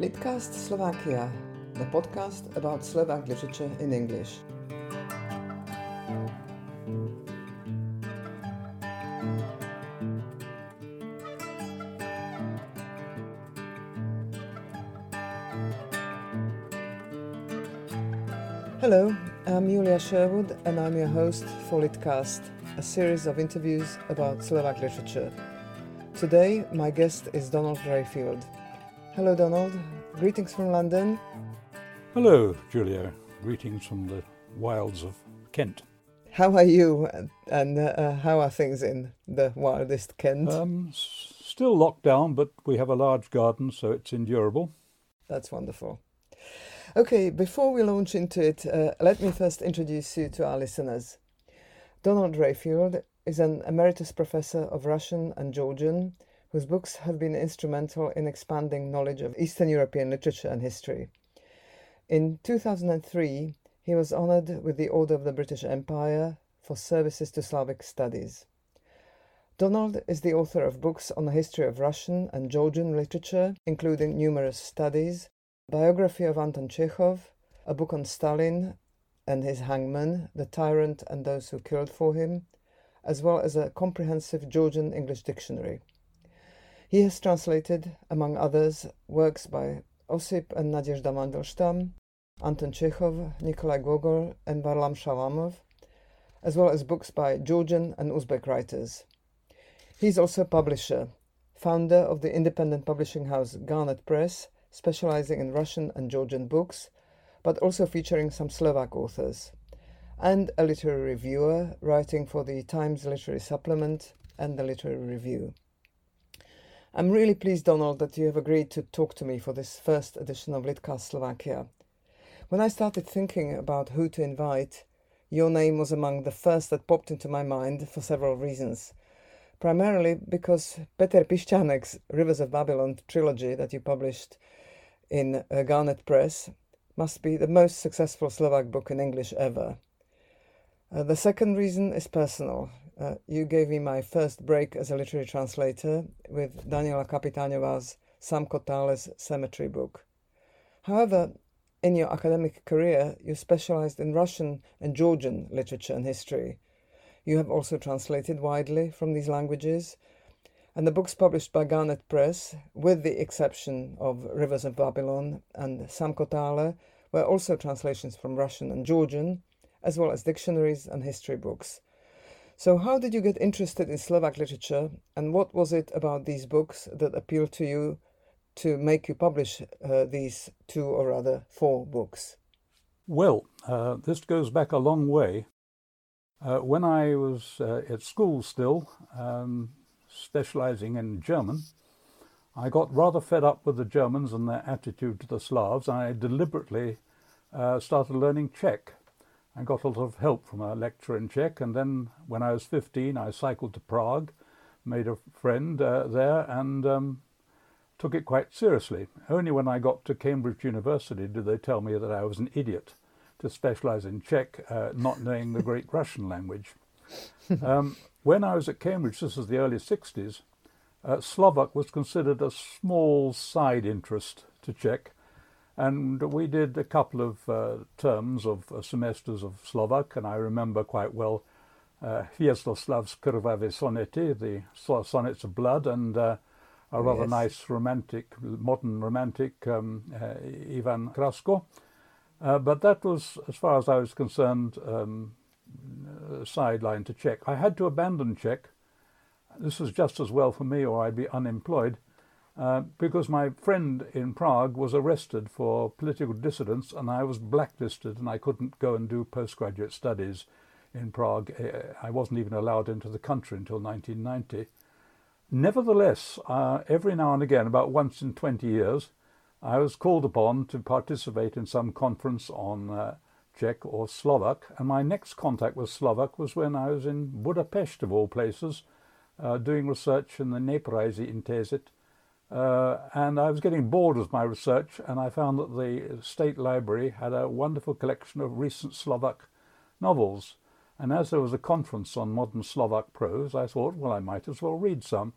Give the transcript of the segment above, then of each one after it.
Litcast Slovakia, the podcast about Slovak literature in English. Hello, I'm Julia Sherwood and I'm your host for Litcast, a series of interviews about Slovak literature. Today, my guest is Donald Rayfield. Hello, Donald. Greetings from London. Hello, Julia. Greetings from the wilds of Kent. How are you and uh, how are things in the wildest Kent? Um, still locked down, but we have a large garden, so it's endurable. That's wonderful. Okay, before we launch into it, uh, let me first introduce you to our listeners. Donald Rayfield is an emeritus professor of Russian and Georgian whose books have been instrumental in expanding knowledge of Eastern European literature and history. In 2003, he was honored with the Order of the British Empire for services to Slavic studies. Donald is the author of books on the history of Russian and Georgian literature, including numerous studies, biography of Anton Chekhov, a book on Stalin and his hangman, the tyrant and those who killed for him, as well as a comprehensive Georgian English dictionary. He has translated, among others, works by Osip and Nadezhda Mandelstam, Anton Chekhov, Nikolai Gogol, and Varlam Shalamov, as well as books by Georgian and Uzbek writers. He is also a publisher, founder of the independent publishing house Garnet Press, specializing in Russian and Georgian books, but also featuring some Slovak authors, and a literary reviewer writing for the Times Literary Supplement and the Literary Review. I'm really pleased, Donald, that you have agreed to talk to me for this first edition of Litcast Slovakia. When I started thinking about who to invite, your name was among the first that popped into my mind for several reasons. Primarily because Peter Pišťánek's Rivers of Babylon trilogy that you published in uh, Garnet Press must be the most successful Slovak book in English ever. Uh, the second reason is personal. Uh, you gave me my first break as a literary translator with Daniela Kapitaňová's Samko Tále's Cemetery book. However, in your academic career, you specialized in Russian and Georgian literature and history. You have also translated widely from these languages, and the books published by Garnet Press, with the exception of Rivers of Babylon and Sam Kotále, were also translations from Russian and Georgian, as well as dictionaries and history books. So, how did you get interested in Slovak literature, and what was it about these books that appealed to you to make you publish uh, these two, or rather, four books? Well, uh, this goes back a long way. Uh, when I was uh, at school still, um, specializing in German, I got rather fed up with the Germans and their attitude to the Slavs. I deliberately uh, started learning Czech. I got a lot of help from a lecturer in Czech, and then when I was 15, I cycled to Prague, made a friend uh, there, and um, took it quite seriously. Only when I got to Cambridge University did they tell me that I was an idiot to specialize in Czech, uh, not knowing the great Russian language. Um, when I was at Cambridge, this was the early 60s, uh, Slovak was considered a small side interest to Czech, and we did a couple of uh, terms of uh, semesters of Slovak, and I remember quite well uh, Hviezdoslav's Krvavé sonety, the sonnets of blood, and uh, a rather yes. nice romantic, modern romantic, um, uh, Ivan Krasko. Uh, but that was, as far as I was concerned, um, sideline to Czech. I had to abandon Czech. This was just as well for me, or I'd be unemployed uh, because my friend in Prague was arrested for political dissidence and I was blacklisted and I couldn't go and do postgraduate studies in Prague. I wasn't even allowed into the country until 1990. Nevertheless, uh, every now and again, about once in 20 years, I was called upon to participate in some conference on uh, Czech or Slovak, and my next contact with Slovak was when I was in Budapest, of all places, uh, doing research in the Néprajzi Intézet, uh, and I was getting bored with my research, and I found that the State Library had a wonderful collection of recent Slovak novels. And as there was a conference on modern Slovak prose, I thought, well, I might as well read some.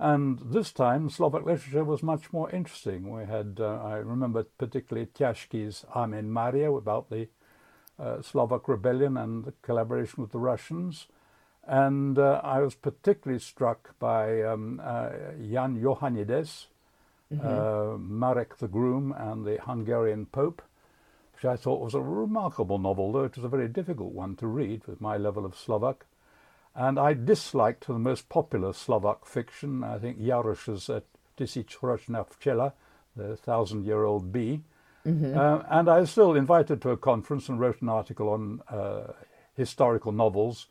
And this time, Slovak literature was much more interesting. We had, uh, I remember particularly Ťažký's Amen Maria about the uh, Slovak rebellion and the collaboration with the Russians. And uh, I was particularly struck by um, uh, Jan Johanides, mm-hmm. Uh, Marek the Groom, and the Hungarian Pope, which I thought was a remarkable novel, though it was a very difficult one to read with my level of Slovak. And I disliked the most popular Slovak fiction, I think Jaroš's uh, Tisícročná včela, the thousand year old bee. Mm-hmm. Uh, and I was still invited to a conference and wrote an article on uh, historical novels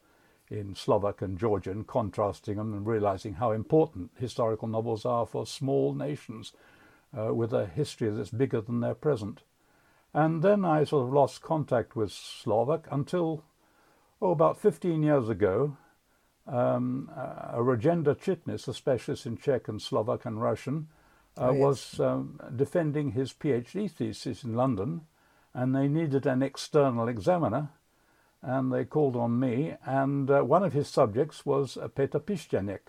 in Slovak and Georgian, contrasting them and realizing how important historical novels are for small nations uh, with a history that's bigger than their present. And then I sort of lost contact with Slovak until, oh, about 15 years ago. Um, uh, Rajendra Chitnis, a specialist in Czech and Slovak and Russian, uh, oh, yes. was um, defending his PhD thesis in London, and they needed an external examiner, and they called on me, and uh, one of his subjects was uh, Peter Pišťánek.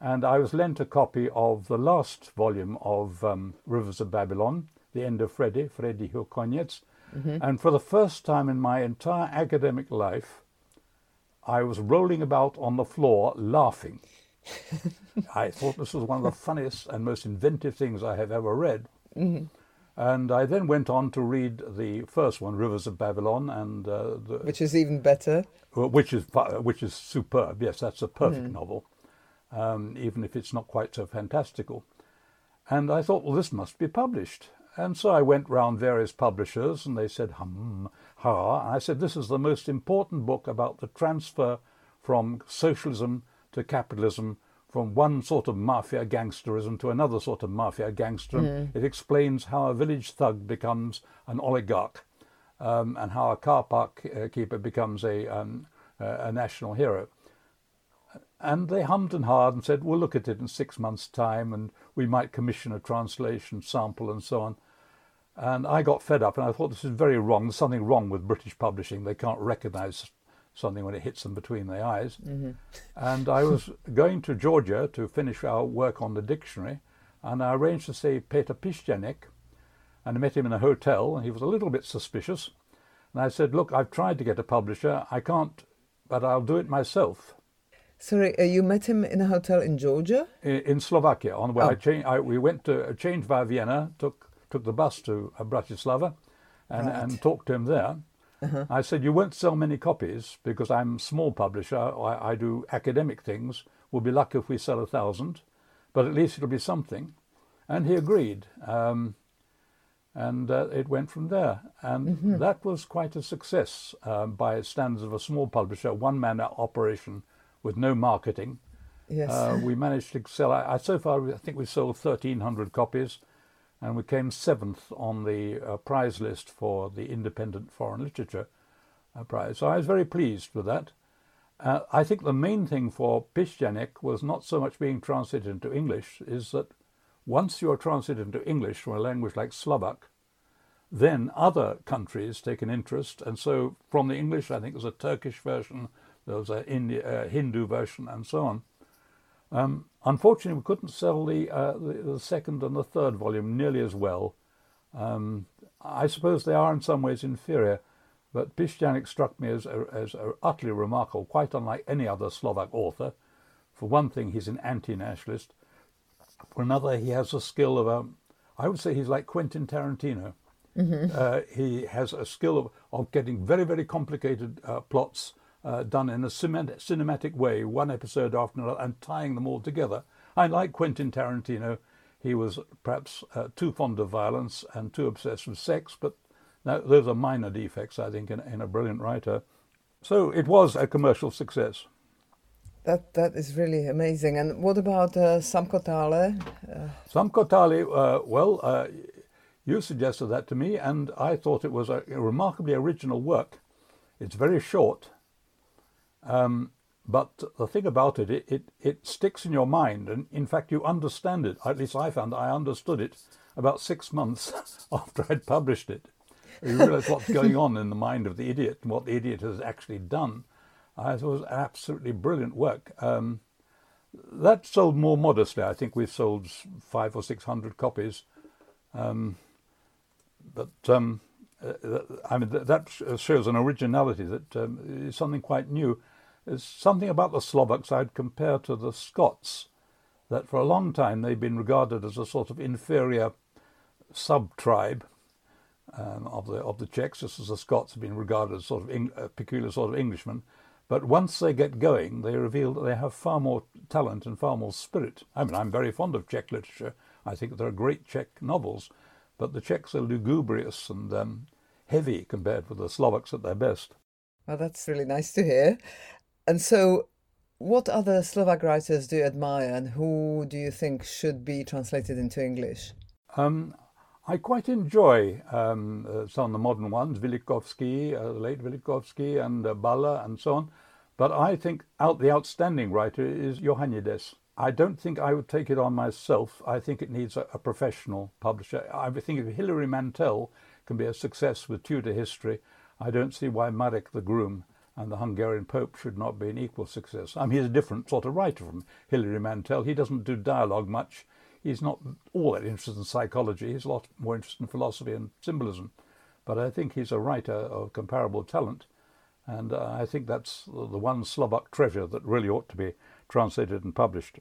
And I was lent a copy of the last volume of um, Rivers of Babylon, The End of Freddy, Freddy Koniec. Mm-hmm. And for the first time in my entire academic life, I was rolling about on the floor laughing I thought this was one of the funniest and most inventive things I have ever read. Mm-hmm. And I then went on to read the first one, Rivers of Babylon, and uh, the, which is even better. Which is which is superb. Yes, that's a perfect mm. novel, um, even if it's not quite so fantastical. And I thought, well, this must be published. And so I went round various publishers, and they said, hum, ha. And I said, this is the most important book about the transfer from socialism to capitalism from one sort of mafia gangsterism to another sort of mafia gangsterism. Mm. It explains how a village thug becomes an oligarch um, and how a car park uh, keeper becomes a, um, uh, a national hero. And they hummed and hawed and said, we'll look at it in six months' time and we might commission a translation sample and so on. And I got fed up and I thought this is very wrong. There's something wrong with British publishing. They can't recognize something when it hits them between the eyes. Mm-hmm. and I was going to Georgia to finish our work on the dictionary, and I arranged to see Peter Pišťánek, and I met him in a hotel, and he was a little bit suspicious. And I said, Look, I've tried to get a publisher. I can't, but I'll do it myself. Sorry, uh, you met him in a hotel in Georgia? In, in Slovakia. On where oh. I, cha- I, we went to uh, change via Vienna, took took the bus to uh, Bratislava, and, right. and talked to him there. Uh-huh. I said, You won't sell many copies because I'm a small publisher. I, I do academic things. We'll be lucky if we sell a thousand, but at least it'll be something. And he agreed. Um, and uh, it went from there. And mm-hmm. that was quite a success um, by standards of a small publisher, one man operation with no marketing. Yes. Uh, we managed to sell, I, so far, I think we sold 1,300 copies and we came seventh on the uh, prize list for the Independent Foreign Literature uh, Prize. So I was very pleased with that. Uh, I think the main thing for Pišťánek was not so much being translated into English, is that once you are translated into English from a language like Slovak, then other countries take an interest. And so from the English, I think there's a Turkish version, there was a India, Hindu version, and so on. Um, unfortunately, we couldn't sell the, uh, the, the second and the third volume nearly as well. Um, I suppose they are in some ways inferior, but Pišťánek struck me as, as utterly remarkable, quite unlike any other Slovak author. For one thing, he's an anti-nationalist. For another, he has a skill of, um, I would say he's like Quentin Tarantino. Mm-hmm. Uh, he has a skill of, of getting very, very complicated uh, plots uh, done in a cinematic way, one episode after another, and tying them all together. I like Quentin Tarantino. He was perhaps uh, too fond of violence and too obsessed with sex, but those are minor defects, I think, in, in, a brilliant writer. So it was a commercial success. That that is really amazing. And what about uh, Samko Tále? Uh... Samko Tále, uh, well, uh, you suggested that to me, and I thought it was a, a remarkably original work. It's very short, um, but the thing about it, it, it, it, sticks in your mind, and in fact, you understand it. At least I found I understood it about six months after I'd published it. You realize what's going on in the mind of the idiot and what the idiot has actually done. I thought it was absolutely brilliant work. Um, that sold more modestly. I think we sold five or six hundred copies. Um, but um, uh, I mean, that shows an originality that um, is something quite new. There's something about the Slovaks I'd compare to the Scots, that for a long time they've been regarded as a sort of inferior sub tribe um, of the of the Czechs, just as the Scots have been regarded as sort of a peculiar sort of Englishmen. But once they get going, they reveal that they have far more talent and far more spirit. I mean, I'm very fond of Czech literature. I think there are great Czech novels, but the Czechs are lugubrious and um, heavy compared with the Slovaks at their best. Well, that's really nice to hear. And so, what other Slovak writers do you admire, and who do you think should be translated into English? Um, I quite enjoy um, uh, some of the modern ones, Vilikovský, uh, the late Vilikovský, and uh, and so on. But I think out the outstanding writer is Johanides. I don't think I would take it on myself. I think it needs a, a professional publisher. I think if Hilary Mantel can be a success with Tudor history, I don't see why Marek the Groom and the Hungarian Pope should not be an equal success. I mean, he's a different sort of writer from Hilary Mantel. He doesn't do dialogue much he's not all that interested in psychology. He's a lot more interested in philosophy and symbolism. But I think he's a writer of comparable talent. And uh, I think that's the one Slovak treasure that really ought to be translated and published.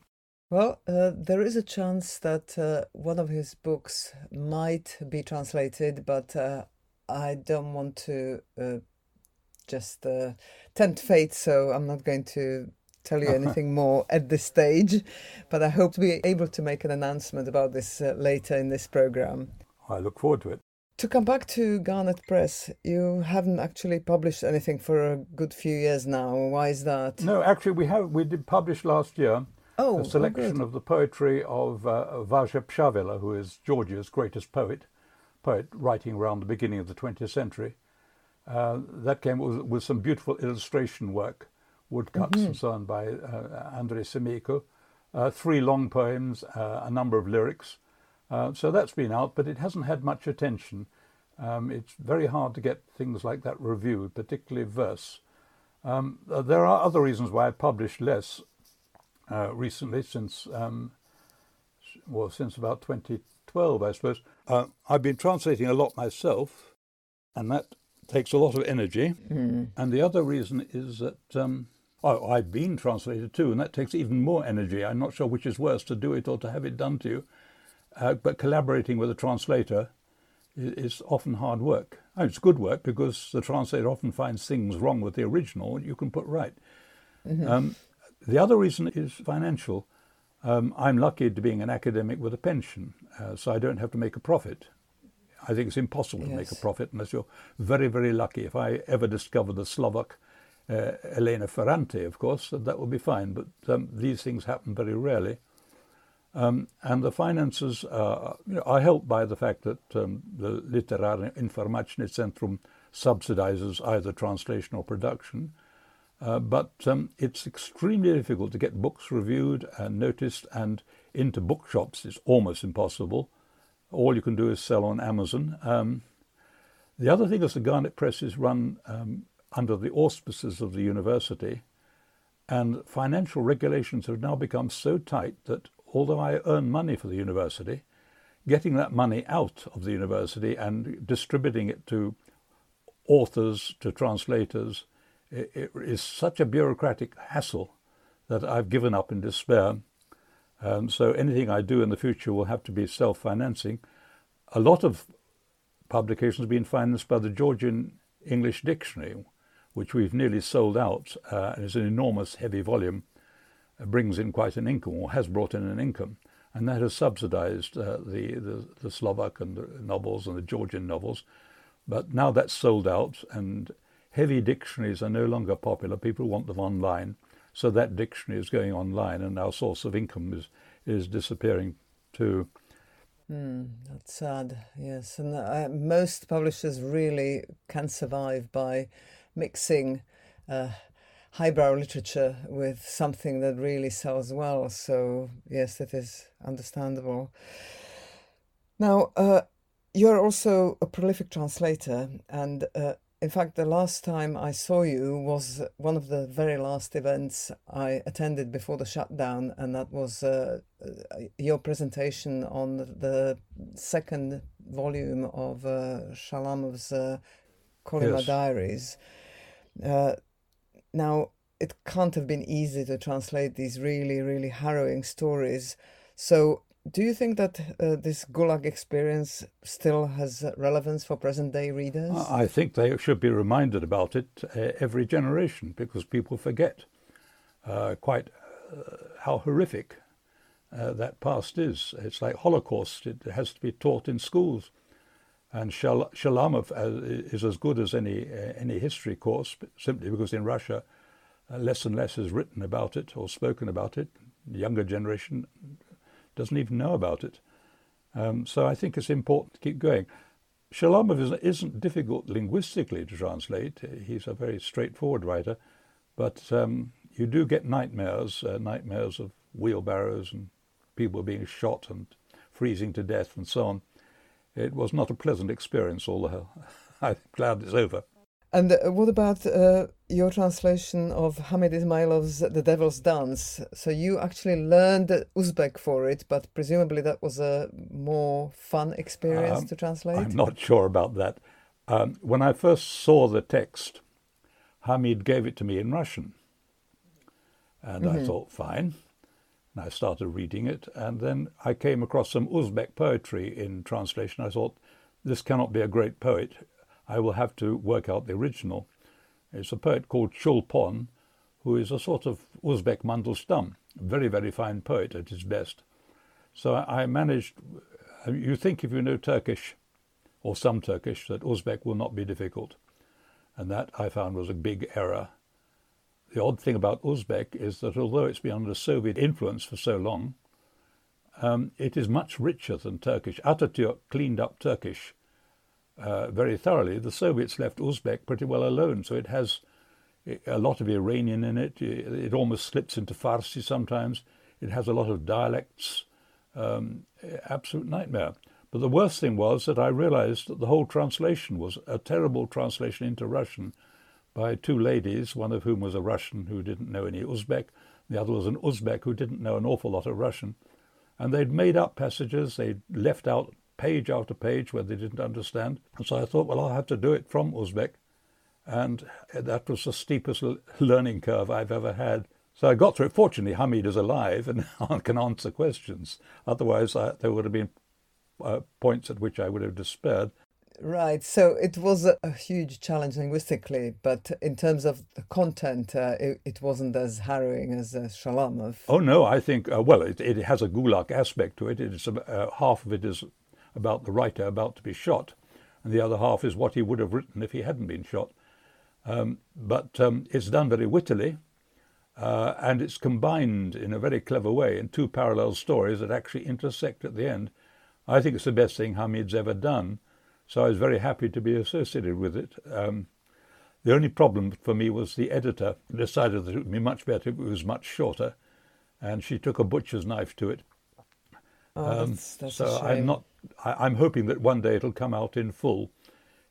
Well, uh, there is a chance that uh, one of his books might be translated, but uh, I don't want to uh, just uh, tempt fate, so I'm not going to tell you anything more at this stage, but I hope to be able to make an announcement about this uh, later in this program. I look forward to it. To come back to Garnet Press, you haven't actually published anything for a good few years now. Why is that? No, actually, we have. We did publish last year oh, a oh, selection oh of the poetry of uh, Vazha-Pshavela, who is Georgia's greatest poet, poet writing around the beginning of the 20th century. Uh, that came with, with some beautiful illustration work woodcuts mm-hmm. and so on by uh, Andrei Semiko, uh, three long poems, uh, a number of lyrics. Uh, so that's been out, but it hasn't had much attention. Um, it's very hard to get things like that reviewed, particularly verse. Um, uh, there are other reasons why I published less uh, recently, since um, well, since about 2012, I suppose. I've been translating a lot myself, and that takes a lot of energy. Mm. And the other reason is that um, Oh, I've been translated too, and that takes even more energy. I'm not sure which is worse, to do it or to have it done to you. Uh, but collaborating with a translator is, is often hard work. Oh, it's good work because the translator often finds things wrong with the original that you can put right. Mm-hmm. Um, the other reason is financial. Um, I'm lucky to being an academic with a pension, uh, so I don't have to make a profit. I think it's impossible yes. to make a profit unless you're very, very lucky. If I ever discover the Slovak uh, Elena Ferrante, of course, that would be fine. But um, these things happen very rarely. Um, and the finances are, you know, are, helped by the fact that um, the Literárne Informačné Centrum subsidizes either translation or production. Uh, but um, it's extremely difficult to get books reviewed and noticed, and into bookshops it's almost impossible. All you can do is sell on Amazon. Um, the other thing is the Garnet Press is run um, under the auspices of the university, and financial regulations have now become so tight that although I earn money for the university, getting that money out of the university and distributing it to authors, to translators, it, it is such a bureaucratic hassle that I've given up in despair. Um, so anything I do in the future will have to be self-financing. A lot of publications have been financed by the Georgian English Dictionary, which we've nearly sold out uh, and is an enormous heavy volume, uh, brings in quite an income or has brought in an income. And that has subsidized uh, the, the, the, Slovak and the novels and the Georgian novels. But now that's sold out and heavy dictionaries are no longer popular. People want them online. So that dictionary is going online and our source of income is, is disappearing too. Mm, that's sad, yes. And uh, most publishers really can survive by mixing uh, highbrow literature with something that really sells well. So, yes, that is understandable. Now, uh, you're also a prolific translator, and uh, in fact, the last time I saw you was one of the very last events I attended before the shutdown, and that was uh, uh your presentation on the second volume of uh, Shalamov's uh, Kolyma yes. Diaries. Uh, now, it can't have been easy to translate these really, really harrowing stories. So, do you think that uh, this Gulag experience still has relevance for present day readers? I think they should be reminded about it uh, every generation because people forget uh, quite uh, how horrific uh, that past is. It's like Holocaust, it has to be taught in schools. And Shal- Shalamov uh, is as good as any, any history course simply because in Russia less and less is written about it or spoken about it. The younger generation doesn't even know about it. Um, so I think it's important to keep going. Shalamov isn't difficult linguistically to translate. He's a very straightforward writer, but um, you do get nightmares, uh, nightmares of wheelbarrows and people being shot and freezing to death and so on. It was not a pleasant experience, although I'm glad it's over. And uh, what about uh, your translation of Hamid Ismailov's The Devil's Dance? So you actually learned Uzbek for it, but presumably that was a more fun experience um, to translate? I'm not sure about that. Um, when I first saw the text, Hamid gave it to me in Russian. And mm-hmm. I thought, fine. And I started reading it. And then I came across some Uzbek poetry in translation. I thought, this cannot be a great poet. I will have to work out the original. It's a poet called Chulpon, who is a sort of Uzbek Mandelstam, very, very fine poet at his best. So I managed, you think if you know Turkish, or some Turkish, that Uzbek will not be difficult. And that I found was a big error. The odd thing about Uzbek is that although it's been under Soviet influence for so long, um, it is much richer than Turkish. Atatürk cleaned up Turkish uh, very thoroughly. The Soviets left Uzbek pretty well alone, so it has a lot of Iranian in it. It almost slips into Farsi sometimes. It has a lot of dialects. Um, absolute nightmare. But the worst thing was that I realized that the whole translation was a terrible translation into Russian by two ladies, one of whom was a Russian who didn't know any Uzbek, the other was an Uzbek who didn't know an awful lot of Russian. And they'd made up passages, they'd left out page after page where they didn't understand. And so I thought, well, I'll have to do it from Uzbek. And that was the steepest learning curve I've ever had. So I got through it. Fortunately, Hamid is alive and can answer questions. Otherwise, I, there would have been uh, points at which I would have despaired. Right. So it was a, huge challenge linguistically, but in terms of the content, uh, it, it, wasn't as harrowing as uh, Shalamov. Oh no, I think uh, well, it, it has a Gulag aspect to it. It's uh, half of it is about the writer about to be shot, and the other half is what he would have written if he hadn't been shot. Um, but um, it's done very wittily, uh, and it's combined in a very clever way in two parallel stories that actually intersect at the end. I think it's the best thing Hamid's ever done, so I was very happy to be associated with it. Um, the only problem for me was the editor decided that it would be much better if it was much shorter, and she took a butcher's knife to it. Oh, um, that's, that's so I'm not I, am hoping that one day it'll come out in full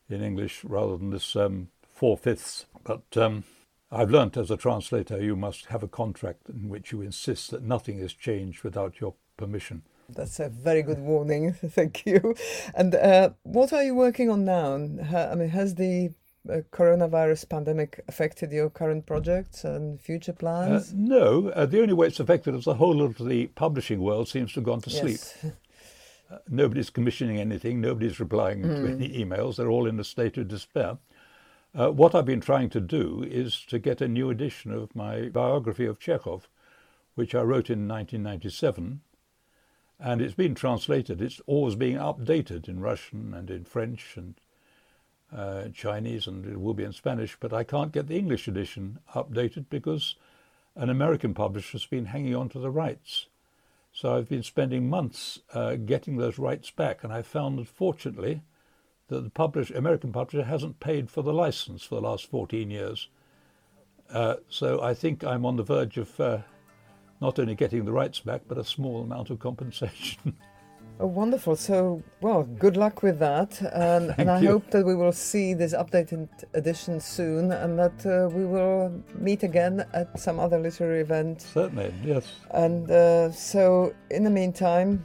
in English rather than this um, four fifths. But um, I've learnt as a translator you must have a contract in which you insist that nothing is changed without your permission. That's a very good warning. Thank you. And uh, what are you working on now? I mean, has the uh, coronavirus pandemic affected your current projects and future plans? Uh, no. Uh, the only way it's affected is the whole of the publishing world seems to have gone to yes. sleep. Uh, nobody's commissioning anything, nobody's replying mm. to hmm. any emails, they're all in a state of despair. Uh, what I've been trying to do is to get a new edition of my biography of Chekhov, which I wrote in 1997, and it's been translated. It's always being updated in Russian and in French and uh, Chinese, and it will be in Spanish, but I can't get the English edition updated because an American publisher has been hanging on to the rights. So I've been spending months uh, getting those rights back, and I found fortunately that the publisher, American publisher hasn't paid for the license for the last 14 years. Uh, so I think I'm on the verge of uh, not only getting the rights back, but a small amount of compensation. Oh, wonderful. So, well, good luck with that. And, and I you. hope that we will see this updated edition soon and that uh, we will meet again at some other literary event. Certainly, yes. And uh, so, in the meantime,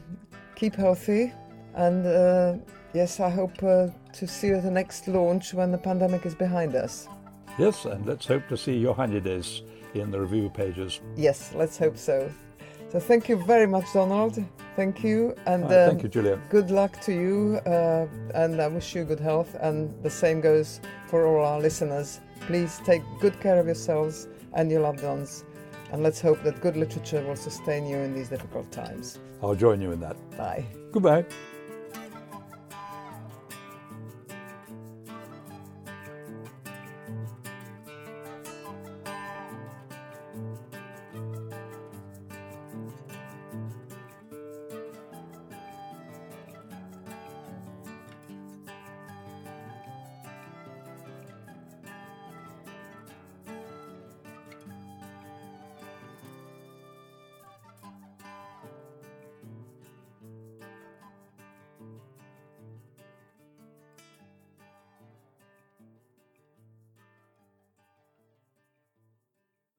keep healthy. And uh, yes, I hope uh, to see you at the next launch when the pandemic is behind us. Yes, and let's hope to see Johanides in the review pages. Yes, let's hope so. So, thank you very much, Donald. Thank you. And Uh, thank um, you, Julia. good luck to you uh, and I wish you good health and the same goes for all our listeners. Please take good care of yourselves and your loved ones and let's hope that good literature will sustain you in these difficult times. I'll join you in that. Bye. Goodbye.